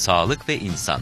sağlık ve insan.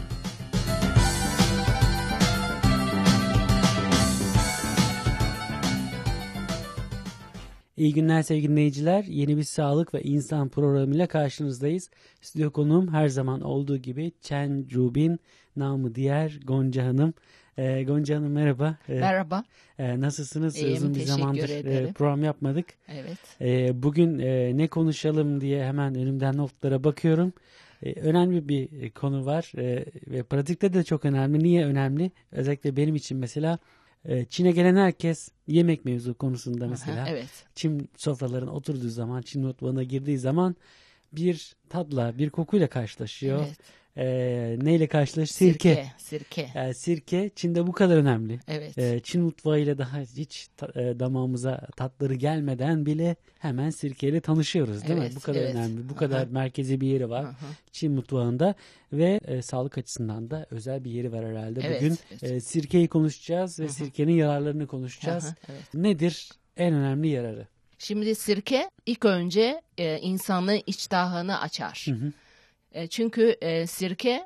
İyi günler sevgili dinleyiciler. Yeni bir sağlık ve insan programıyla karşınızdayız. Stüdyo konuğum her zaman olduğu gibi Chen Rubin, namı diğer Gonca Hanım. Ee, Gonca Hanım merhaba. Ee, merhaba. E, nasılsınız? İyiyim, Uzun bir zamandır e, program yapmadık. Evet. E, bugün e, ne konuşalım diye hemen önümden notlara bakıyorum. E, önemli bir konu var e, ve pratikte de çok önemli. Niye önemli? Özellikle benim için mesela Çin'e gelen herkes yemek mevzu konusunda mesela. Aha, evet. Çin sofralarına oturduğu zaman, Çin mutfağına girdiği zaman bir tadla, bir kokuyla karşılaşıyor. Evet. Ee, neyle karşılaş? Sirke. Sirke. Sirke. Yani sirke Çin'de bu kadar önemli. Evet. Ee, Çin mutfağıyla daha hiç ta, e, damağımıza tatları gelmeden bile hemen sirkeyle tanışıyoruz değil evet, mi? Bu kadar evet. önemli. Bu Aha. kadar merkezi bir yeri var Aha. Çin mutfağında ve e, sağlık açısından da özel bir yeri var herhalde. Evet, Bugün evet. E, sirkeyi konuşacağız ve Aha. sirkenin yararlarını konuşacağız. Aha, evet. Nedir en önemli yararı? Şimdi sirke ilk önce e, insanın iştahını açar. Hı hı. E, çünkü e, sirke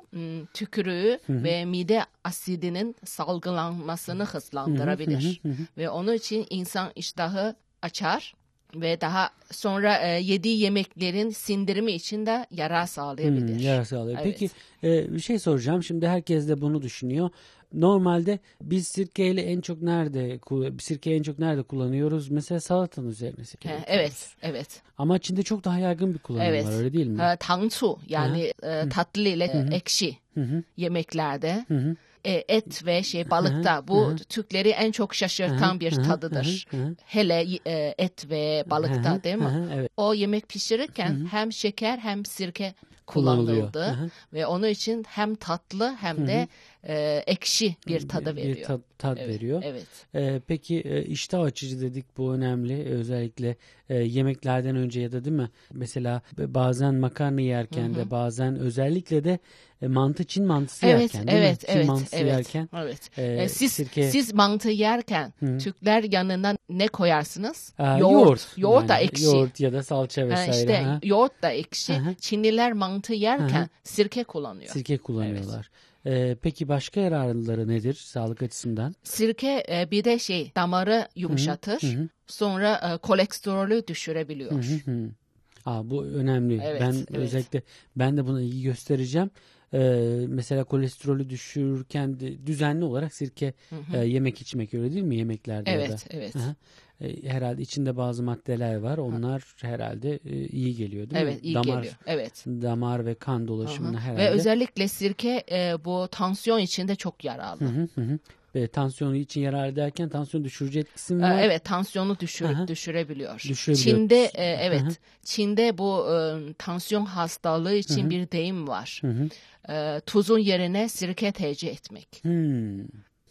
tükürüğü hı hı. ve mide asidinin salgılanmasını hızlandırabilir. Hı hı hı hı. Ve onun için insan iştahı açar ve daha sonra e, yediği yemeklerin sindirimi için de yarar sağlayabilir. Hmm, yarar sağlayabilir. Evet. Peki e, bir şey soracağım. Şimdi herkes de bunu düşünüyor. Normalde biz sirkeyle en çok nerede sirke en çok nerede kullanıyoruz? Mesela salatanın üzerine sirke. He, evet, evet. Ama Çin'de çok daha yaygın bir kullanım evet. var öyle değil mi? E, tangçu yani e, tatlı ile e, ekşi Hı-hı. yemeklerde. Hı-hı e, et ve şey balıkta bu Türkleri en çok şaşırtan bir tadıdır. Hele e, et ve balıkta değil mi? O yemek pişirirken hem şeker hem sirke kullanıldı ve onun için hem tatlı hem de e, ekşi bir tadı veriyor. Bir tad, tad evet, veriyor. Evet. E, peki e, iştah açıcı dedik bu önemli özellikle e, yemeklerden önce ya da değil mi? Mesela bazen makarna yerken Hı-hı. de bazen özellikle de e, mantı Çin mantısı evet, yerken değil evet, mi? Çin evet, mantısı evet, yerken. Evet. E, e, siz sirke... siz mantı yerken Hı. Türkler yanına ne koyarsınız? Aa, yoğurt. Yoğurt, yoğurt yani, da ekşi. Yoğurt ya da salça vesaire. Ha, işte ha. yoğurt da ekşi. Aha. Çinliler mantı yerken Aha. sirke kullanıyor. Sirke kullanıyorlar. Evet. Ee, peki başka yararları nedir sağlık açısından? Sirke e, bir de şey damarı yumuşatır. Hı hı. Sonra e, kolesterolü düşürebiliyor. Aa, bu önemli. Evet, ben evet. özellikle ben de buna iyi göstereceğim. Ee, mesela kolesterolü düşürürken de düzenli olarak sirke hı hı. E, yemek içmek öyle değil mi yemeklerde? Evet, da. evet. Aha. E, herhalde içinde bazı maddeler var. Onlar ha. herhalde e, iyi geliyor değil evet, mi? Evet, iyi damar, geliyor. Evet. Damar ve kan dolaşımına Aha. herhalde. Ve özellikle sirke e, bu tansiyon için de çok yararlı. Hı hı hı. Ve tansiyonu için yararlı derken tansiyon düşürücü etkisi mi var? Evet, tansiyonu düşür, Aha. düşürebiliyor. Düşürebiliyor. Çin'de e, evet, Aha. Çin'de bu e, tansiyon hastalığı için Aha. bir deyim var. E, tuzun yerine sirke tercih etmek. Hmm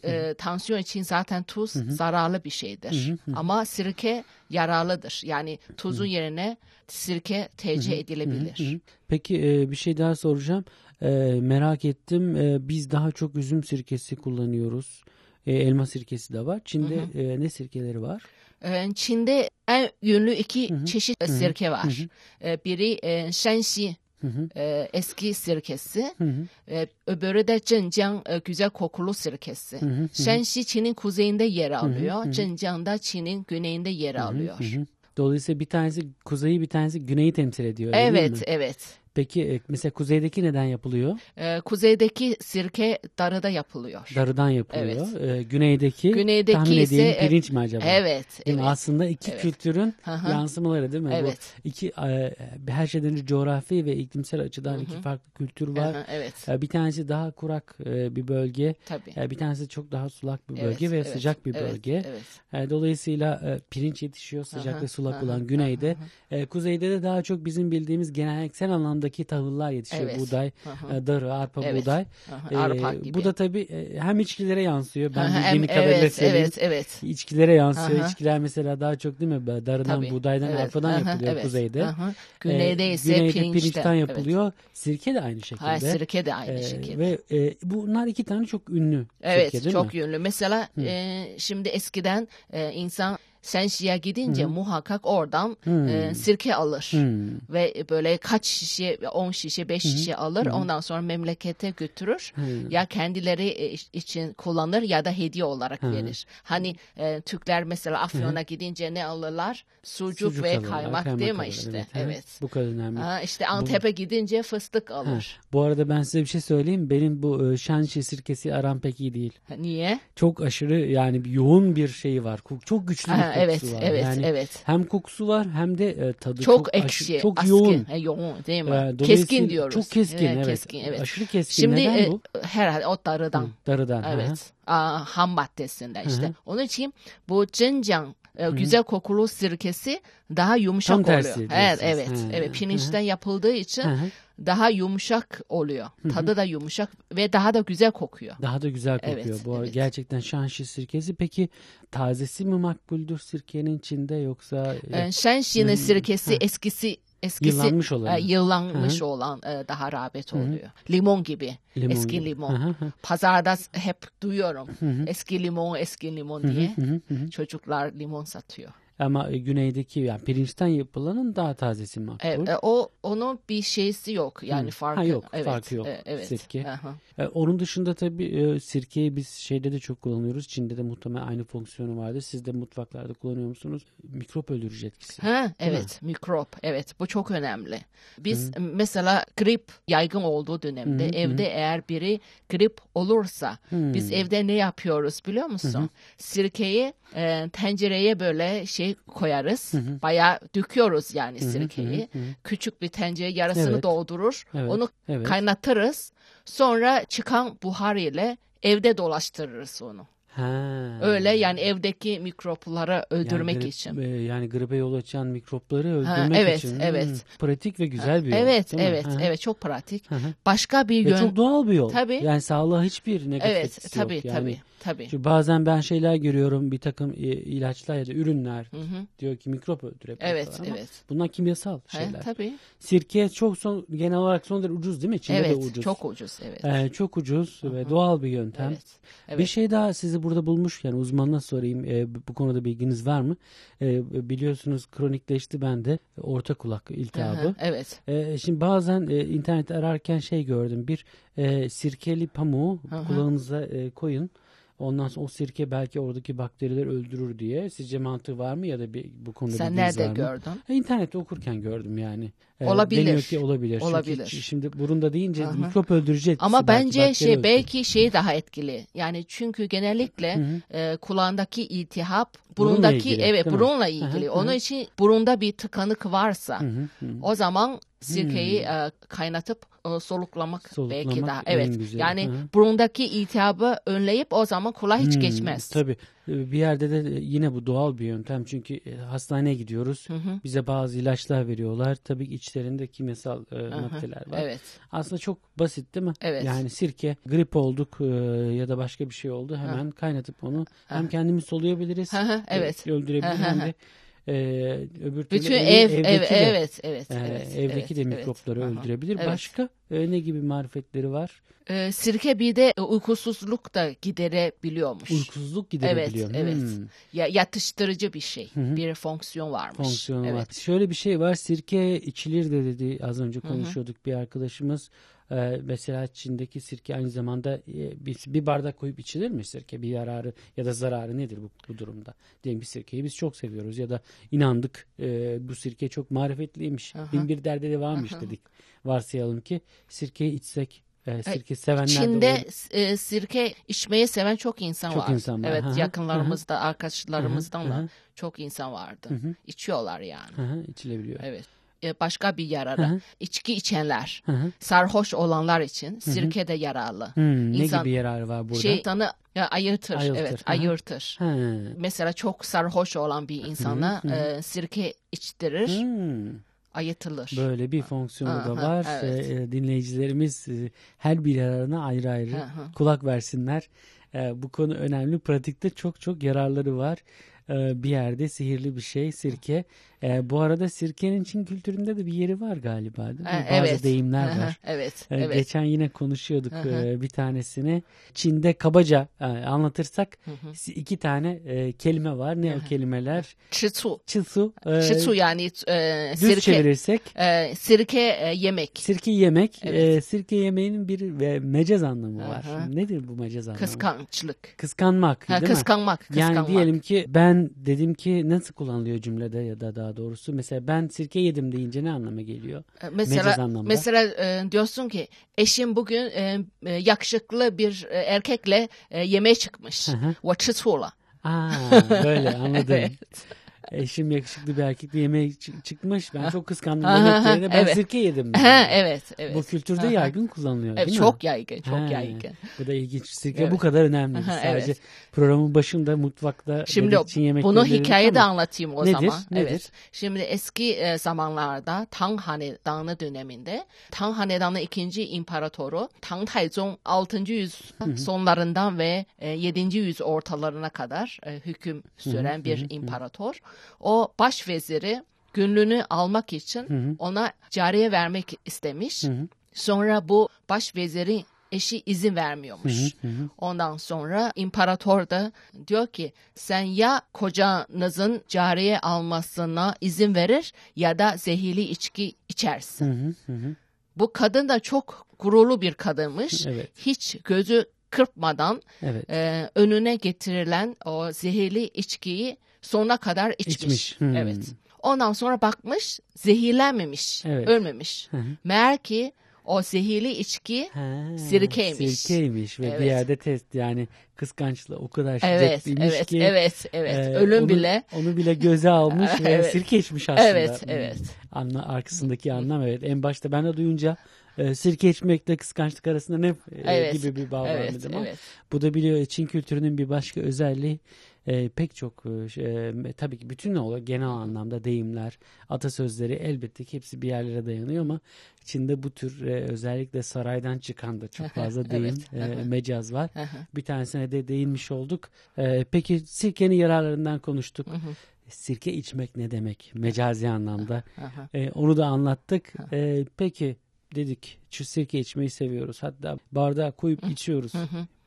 e, tansiyon için zaten tuz hı hı. zararlı bir şeydir. Hı hı. Ama sirke yararlıdır. Yani tuzun hı. yerine sirke tercih hı hı. edilebilir. Hı hı. Peki e, bir şey daha soracağım. E, merak ettim. E, biz daha çok üzüm sirkesi kullanıyoruz. E, elma sirkesi de var. Çin'de hı hı. E, ne sirkeleri var? E, Çin'de en ünlü iki hı hı. çeşit hı hı. sirke var. Hı hı. E, biri e, Shanxi Hı hı. E, eski sirkesi. Hı hı. E, öbürü de Zhenjiang e, güzel kokulu sirkesi. Hı hı. Shanxi Çin'in kuzeyinde yer alıyor. Hı hı. Zhenjiang da Çin'in güneyinde yer alıyor. Hı hı. Dolayısıyla bir tanesi kuzeyi bir tanesi güneyi temsil ediyor. Evet, evet. Peki e, mesela kuzeydeki neden yapılıyor? Ee, kuzeydeki sirke darıda yapılıyor. Darıdan yapılıyor. Evet. Ee, güneydeki, güneydeki tahmin ise, edeyim pirinç mi acaba? Evet. Yani evet. Aslında iki evet. kültürün Aha. yansımaları değil mi? Evet. Bu iki e, her şeyden önce coğrafi ve iklimsel açıdan Hı-hı. iki farklı kültür var. Aha, evet. Bir tanesi daha kurak e, bir bölge. Tabii. Bir tanesi çok daha sulak bir bölge evet, ve evet, sıcak bir bölge. Evet, evet. Dolayısıyla pirinç yetişiyor sıcak Aha, ve sulak Aha, olan güneyde. Aha. Kuzeyde de daha çok bizim bildiğimiz geleneksel anlamdaki tahıllar yetişiyor. Evet. Buğday, Aha. darı, arpa, evet. buğday. Aha, arpa gibi. Bu da tabii e, hem içkilere yansıyor. Ben Aha, bildiğim kadarıyla evet, söyleyeyim. Evet, evet. İçkilere yansıyor. Aha. İçkiler mesela daha çok değil mi? Darıdan, tabii. buğdaydan, evet. arpadan Aha, yapılıyor evet. kuzeyde. Aha. Güneyde ise güneyde pirinçten, pirinçten yapılıyor. Evet. Sirke de aynı şekilde. Ha, sirke de aynı ee, şekilde. Ve e, bunlar iki tane çok ünlü Evet, sirke, çok mi? ünlü. Mesela e, şimdi eskiden e, insan Shanxi'ye gidince Hı. muhakkak oradan hmm. e, sirke alır. Hmm. Ve böyle kaç şişe, 10 şişe, 5 şişe alır. Hmm. Ondan sonra memlekete götürür. Hmm. Ya kendileri e, için kullanır ya da hediye olarak hmm. verir. Hani e, Türkler mesela Afyon'a gidince ne alırlar? Sucuk, Sucuk ve alırlar, kaymak, kaymak değil mi işte? Evet. evet. Bu kadar önemli. Ha, işte Antep'e bu... gidince fıstık alır. Ha. Bu arada ben size bir şey söyleyeyim. Benim bu e, Şanşi sirkesi aram pek iyi değil. Niye? Çok aşırı yani yoğun bir şey var. Çok güçlü bir kokusu evet, var. Evet, yani evet. Hem kokusu var hem de e, tadı çok, çok ekşi, aşırı, çok askın, yoğun. E, yoğun değil mi? E, keskin diyoruz. Çok keskin evet, evet. Keskin, evet. Aşırı keskin. Şimdi Neden e, bu? herhalde o darıdan. Hı, darıdan. Evet. Aa, ham maddesinde işte. Hı-hı. Onun için bu cencan e, güzel kokulu sirkesi daha yumuşak Tam oluyor. Evet, evet, Hı-hı. evet. Pirinçten yapıldığı için Hı-hı. Daha yumuşak oluyor. Tadı da yumuşak ve daha da güzel kokuyor. Daha da güzel kokuyor. Evet, Bu evet. gerçekten şanşi sirkesi. Peki tazesi mi makbuldür sirkenin içinde yoksa? E, şanşinin sirkesi ha. eskisi eskisi yıllanmış olan, e, yıllanmış olan e, daha rağbet oluyor. Hı-hı. Limon gibi. Limon eski gibi. limon. Hı-hı. Pazarda hep duyuyorum. Hı-hı. Eski limon, eski limon diye. Hı-hı. Çocuklar limon satıyor. Ama e, güneydeki yani pirinçten yapılanın daha tazesi makbul. Evet, e, o onun bir şeysi yok. Yani Hı. farkı ha, yok. Evet, farkı yok. E, evet. Sirke. E, onun dışında tabii e, sirkeyi biz şeyde de çok kullanıyoruz. Çin'de de muhtemelen aynı fonksiyonu vardır. Siz de mutfaklarda kullanıyor musunuz? Mikrop öldürücü etkisi. Ha, evet, mi? mikrop. Evet, bu çok önemli. Biz Hı. mesela grip yaygın olduğu dönemde Hı. evde Hı. eğer biri grip olursa Hı. biz evde ne yapıyoruz biliyor musun? Hı. Sirkeyi e, tencereye böyle şey koyarız. Hı hı. Bayağı döküyoruz yani hı hı, sirkeyi. Hı hı. Küçük bir tencere yarısını evet. doldurur. Evet. Onu evet. kaynatırız. Sonra çıkan buhar ile evde dolaştırırız onu. Ha. Öyle yani evdeki mikropları öldürmek yani için. E, yani gribe yol açan mikropları öldürmek ha, evet, için. Evet, evet. Pratik ve güzel bir yol. Evet, evet, mi? evet çok pratik. Hı. Başka bir ve yön. çok doğal bir yol. Tabii. Yani sağlığa hiçbir negatif evet, etkisi tabii, yok. Yani, tabii, tabii. Çünkü bazen ben şeyler görüyorum bir takım ilaçlar ya da ürünler hı hı. diyor ki mikrop öldürebilir. Evet, evet. Bunlar kimyasal şeyler. He, tabii. Sirke çok son genel olarak son derece ucuz değil mi? Çin'de evet, de ucuz. çok ucuz. Evet. Ee, çok ucuz hı hı. ve doğal bir yöntem. Evet. Evet. Bir şey daha sizi burada bulmuş yani uzmanına sorayım e, bu konuda bilginiz var mı? E, biliyorsunuz kronikleşti bende orta kulak iltihabı. Aha, evet. E, şimdi bazen e, internet ararken şey gördüm bir e, sirkeli pamuğu Aha. kulağınıza e, koyun. Ondan sonra o sirke belki oradaki bakterileri öldürür diye. Sizce mantığı var mı ya da bir, bu konuda Sen nerede gördün? E, internette okurken gördüm yani. E, olabilir. Ki olabilir. Olabilir. Çünkü şimdi burunda deyince Aha. mikrop öldürücü etkisi Ama bence şey öldürür. belki şey daha etkili. Yani çünkü genellikle e, kulağındaki iltihap burundaki ilgili, evet burunla ilgili. Aha, Onun için burunda bir tıkanık varsa hı hı, hı. o zaman sirkeyi hmm. e, kaynatıp e, soluklamak, soluklamak belki daha. Evet. Güzel. Yani Hı. burundaki iltihabı önleyip o zaman kulağa hiç hmm, geçmez. Tabii. E, bir yerde de yine bu doğal bir yöntem. Çünkü e, hastaneye gidiyoruz. Hı hı. Bize bazı ilaçlar veriyorlar. Tabii içlerinde kimyasal e, maddeler var. Evet. Aslında çok basit değil mi? Evet. Yani sirke, grip olduk e, ya da başka bir şey oldu. Hemen ha. kaynatıp onu ha. hem kendimiz soluyabiliriz. Ha, evet. Öldürebiliriz hem de e, öbür Bütün ev, ev, evdeki ev, de, evet, evet, e, evet, evdeki evet, de mikropları evet. öldürebilir. Evet. Başka e, ne gibi marifetleri var? E, sirke bir de uykusuzluk da giderebiliyormuş. Uykusuzluk giderebiliyor. Evet, hmm. evet. Ya, yatıştırıcı bir şey. Hı-hı. Bir fonksiyon varmış. Fonksiyon evet. var. Şöyle bir şey var. Sirke içilir de dedi. Az önce konuşuyorduk Hı-hı. bir arkadaşımız. Ee, mesela Çin'deki sirke aynı zamanda e, bir, bir bardak koyup içilir mi sirke? Bir yararı ya da zararı nedir bu, bu durumda? Diyelim bir sirkeyi biz çok seviyoruz ya da inandık e, bu sirke çok marifetliymiş. Aha. Bin bir derde de varmış Aha. dedik. Varsayalım ki sirkeyi içsek e, sirke sevenler Çin'de de e, sirke içmeyi seven çok insan çok var. insan var. Evet, Aha. yakınlarımızda, Aha. arkadaşlarımızdan da çok insan vardı. Hı İçiyorlar yani. Aha, içilebiliyor. Evet. E, başka bir yararı. Hı-hı. İçki içenler, Hı-hı. sarhoş olanlar için sirke de yararlı. Hmm, ne gibi yararı var burada? Şey, insanı ya, ayırtır, ayırtır, evet, Hı-hı. ayırtır. Hı. Mesela çok sarhoş olan bir insana e, sirke içtirir. Hı ayıtılır. Böyle bir fonksiyonu Aha, da var. Evet. E, dinleyicilerimiz e, her bir yararına ayrı ayrı Aha. kulak versinler. E, bu konu önemli. Pratikte çok çok yararları var. E, bir yerde sihirli bir şey sirke. E, bu arada sirkenin Çin kültüründe de bir yeri var galiba değil mi? E, Bazı evet. deyimler Aha, var. Evet. E, evet. Geçen yine konuşuyorduk e, bir tanesini. Çin'de kabaca e, anlatırsak iki tane e, kelime var. Ne o kelimeler? Çıtu. Çısu. E, Çıtu yani e, düz sirke. çevirirsek e, sirke e, yemek. sirke yemek. Evet. E, sirke yemeğinin bir ve mecaz anlamı var. Aha. Nedir bu mecaz anlamı? Kıskançlık. Kıskanmak Ha, değil mi? kıskanmak. Yani kıskanmak. diyelim ki ben ben dedim ki nasıl kullanılıyor cümlede ya da daha doğrusu mesela ben sirke yedim deyince ne anlama geliyor? Ee, mesela mesela e, diyorsun ki eşim bugün e, e, yakışıklı bir erkekle e, yemeğe çıkmış. Aa, böyle anladım. evet. Eşim yakışıklı bir erkekle yemeğe çı- çıkmış. Ben çok kıskandım Aha, ben evet. sirke yedim. Ha, evet, evet. Bu kültürde Aha. yaygın kullanılıyor Evet, değil mi? çok yaygın, çok Ha, yaygın. Bu da ilginç. Sirke Evet. bu kadar önemli. Aha, Sadece evet. programın başında mutfakta Şimdi dedik Çin yemekleri bunu dedik hikayede ama anlatayım o Nedir, zaman. nedir? Evet. Şimdi eski e, zamanlarda Tang Hanedanı döneminde Tang Hanedanı ikinci imparatoru Tang Taizong 6. yüz sonlarından ve e, 7. yüz ortalarına kadar e, hüküm süren bir imparator. O başveziri günlüğünü almak için ona cariye vermek istemiş. Sonra bu başvezirin eşi izin vermiyormuş. Ondan sonra imparator da diyor ki sen ya kocanızın cariye almasına izin verir ya da zehirli içki içersin. Bu kadın da çok gururlu bir kadınmış. Evet. Hiç gözü kırpmadan Evet. e, önüne getirilen o zehirli içkiyi sonuna kadar içmiş. İçmiş. Hmm. Evet. Ondan sonra bakmış zehirlenmemiş, Evet. ölmemiş. hı. Meğer ki o zehirli içki Ha, Sirkeymiş. Sirkeymiş ve bir Evet. yerde test yani kıskançlığı o kadar evet, şiddetliymiş evet, ki evet, evet. e, Ölüm onu, bile. onu bile göze almış ve Evet. sirke içmiş aslında. Evet, Hmm. evet. Anla, arkasındaki anlam evet. En başta ben de duyunca e, sirke içmekle kıskançlık arasında ne e, Evet, gibi bir bağ var evet, dedim ama evet. bu da biliyor Çin kültürünün bir başka özelliği e, pek çok e, e, tabii ki bütün o genel anlamda deyimler, atasözleri elbette ki hepsi bir yerlere dayanıyor ama Çin'de bu tür e, özellikle saraydan çıkan da çok fazla deyim, Evet. e, mecaz var. Bir tanesine de değinmiş olduk. E, peki sirkenin yararlarından konuştuk. Sirke içmek ne demek mecazi anlamda? E, onu da anlattık. E, peki dedik şu sirke içmeyi seviyoruz. Hatta bardağa koyup içiyoruz.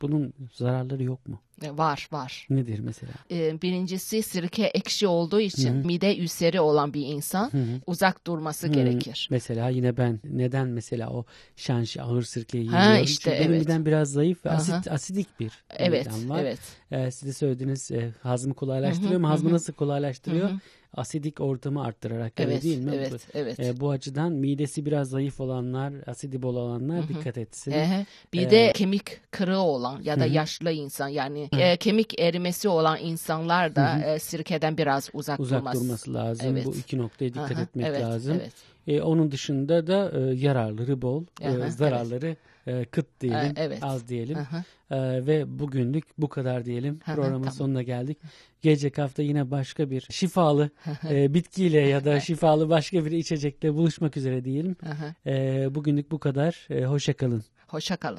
Bunun zararları yok mu? E, Var, var. Nedir mesela? E, Birincisi sirke ekşi olduğu için mide ülseri olan bir insan uzak durması gerekir. Mesela yine ben neden mesela o şanşı ağır sirkeyi Ha, yiyorum? işte, Çünkü evet. midem biraz zayıf ve Aha. asit, asidik bir Evet, var. evet. E, siz de söylediğiniz e, hazmı kolaylaştırıyor ama hazmı nasıl kolaylaştırıyor? Asidik ortamı arttırarak öyle Evet, değil mi? evet, Bu- evet. E, bu açıdan midesi biraz zayıf olanlar, bol olanlar dikkat etsin. Ehe. Bir de kemik kırığı olan ya da yaşlı insan yani e, kemik erimesi olan insanlar da e, sirkeden biraz uzak, Uzak durmaz. durması lazım. Evet. Bu iki noktaya dikkat Aha, etmek evet, lazım. evet. E, onun dışında da e, yararları bol, e, Aha, zararları e, kıt diyelim, E, evet. az diyelim. Aha. E, ve bugünlük bu kadar diyelim. Aha, Programın tamam. sonuna geldik. Gelecek hafta yine başka bir şifalı e, bitkiyle ya da şifalı başka bir içecekle buluşmak üzere diyelim. E, bugünlük bu kadar. E, hoşça kalın. Hoşça kalın.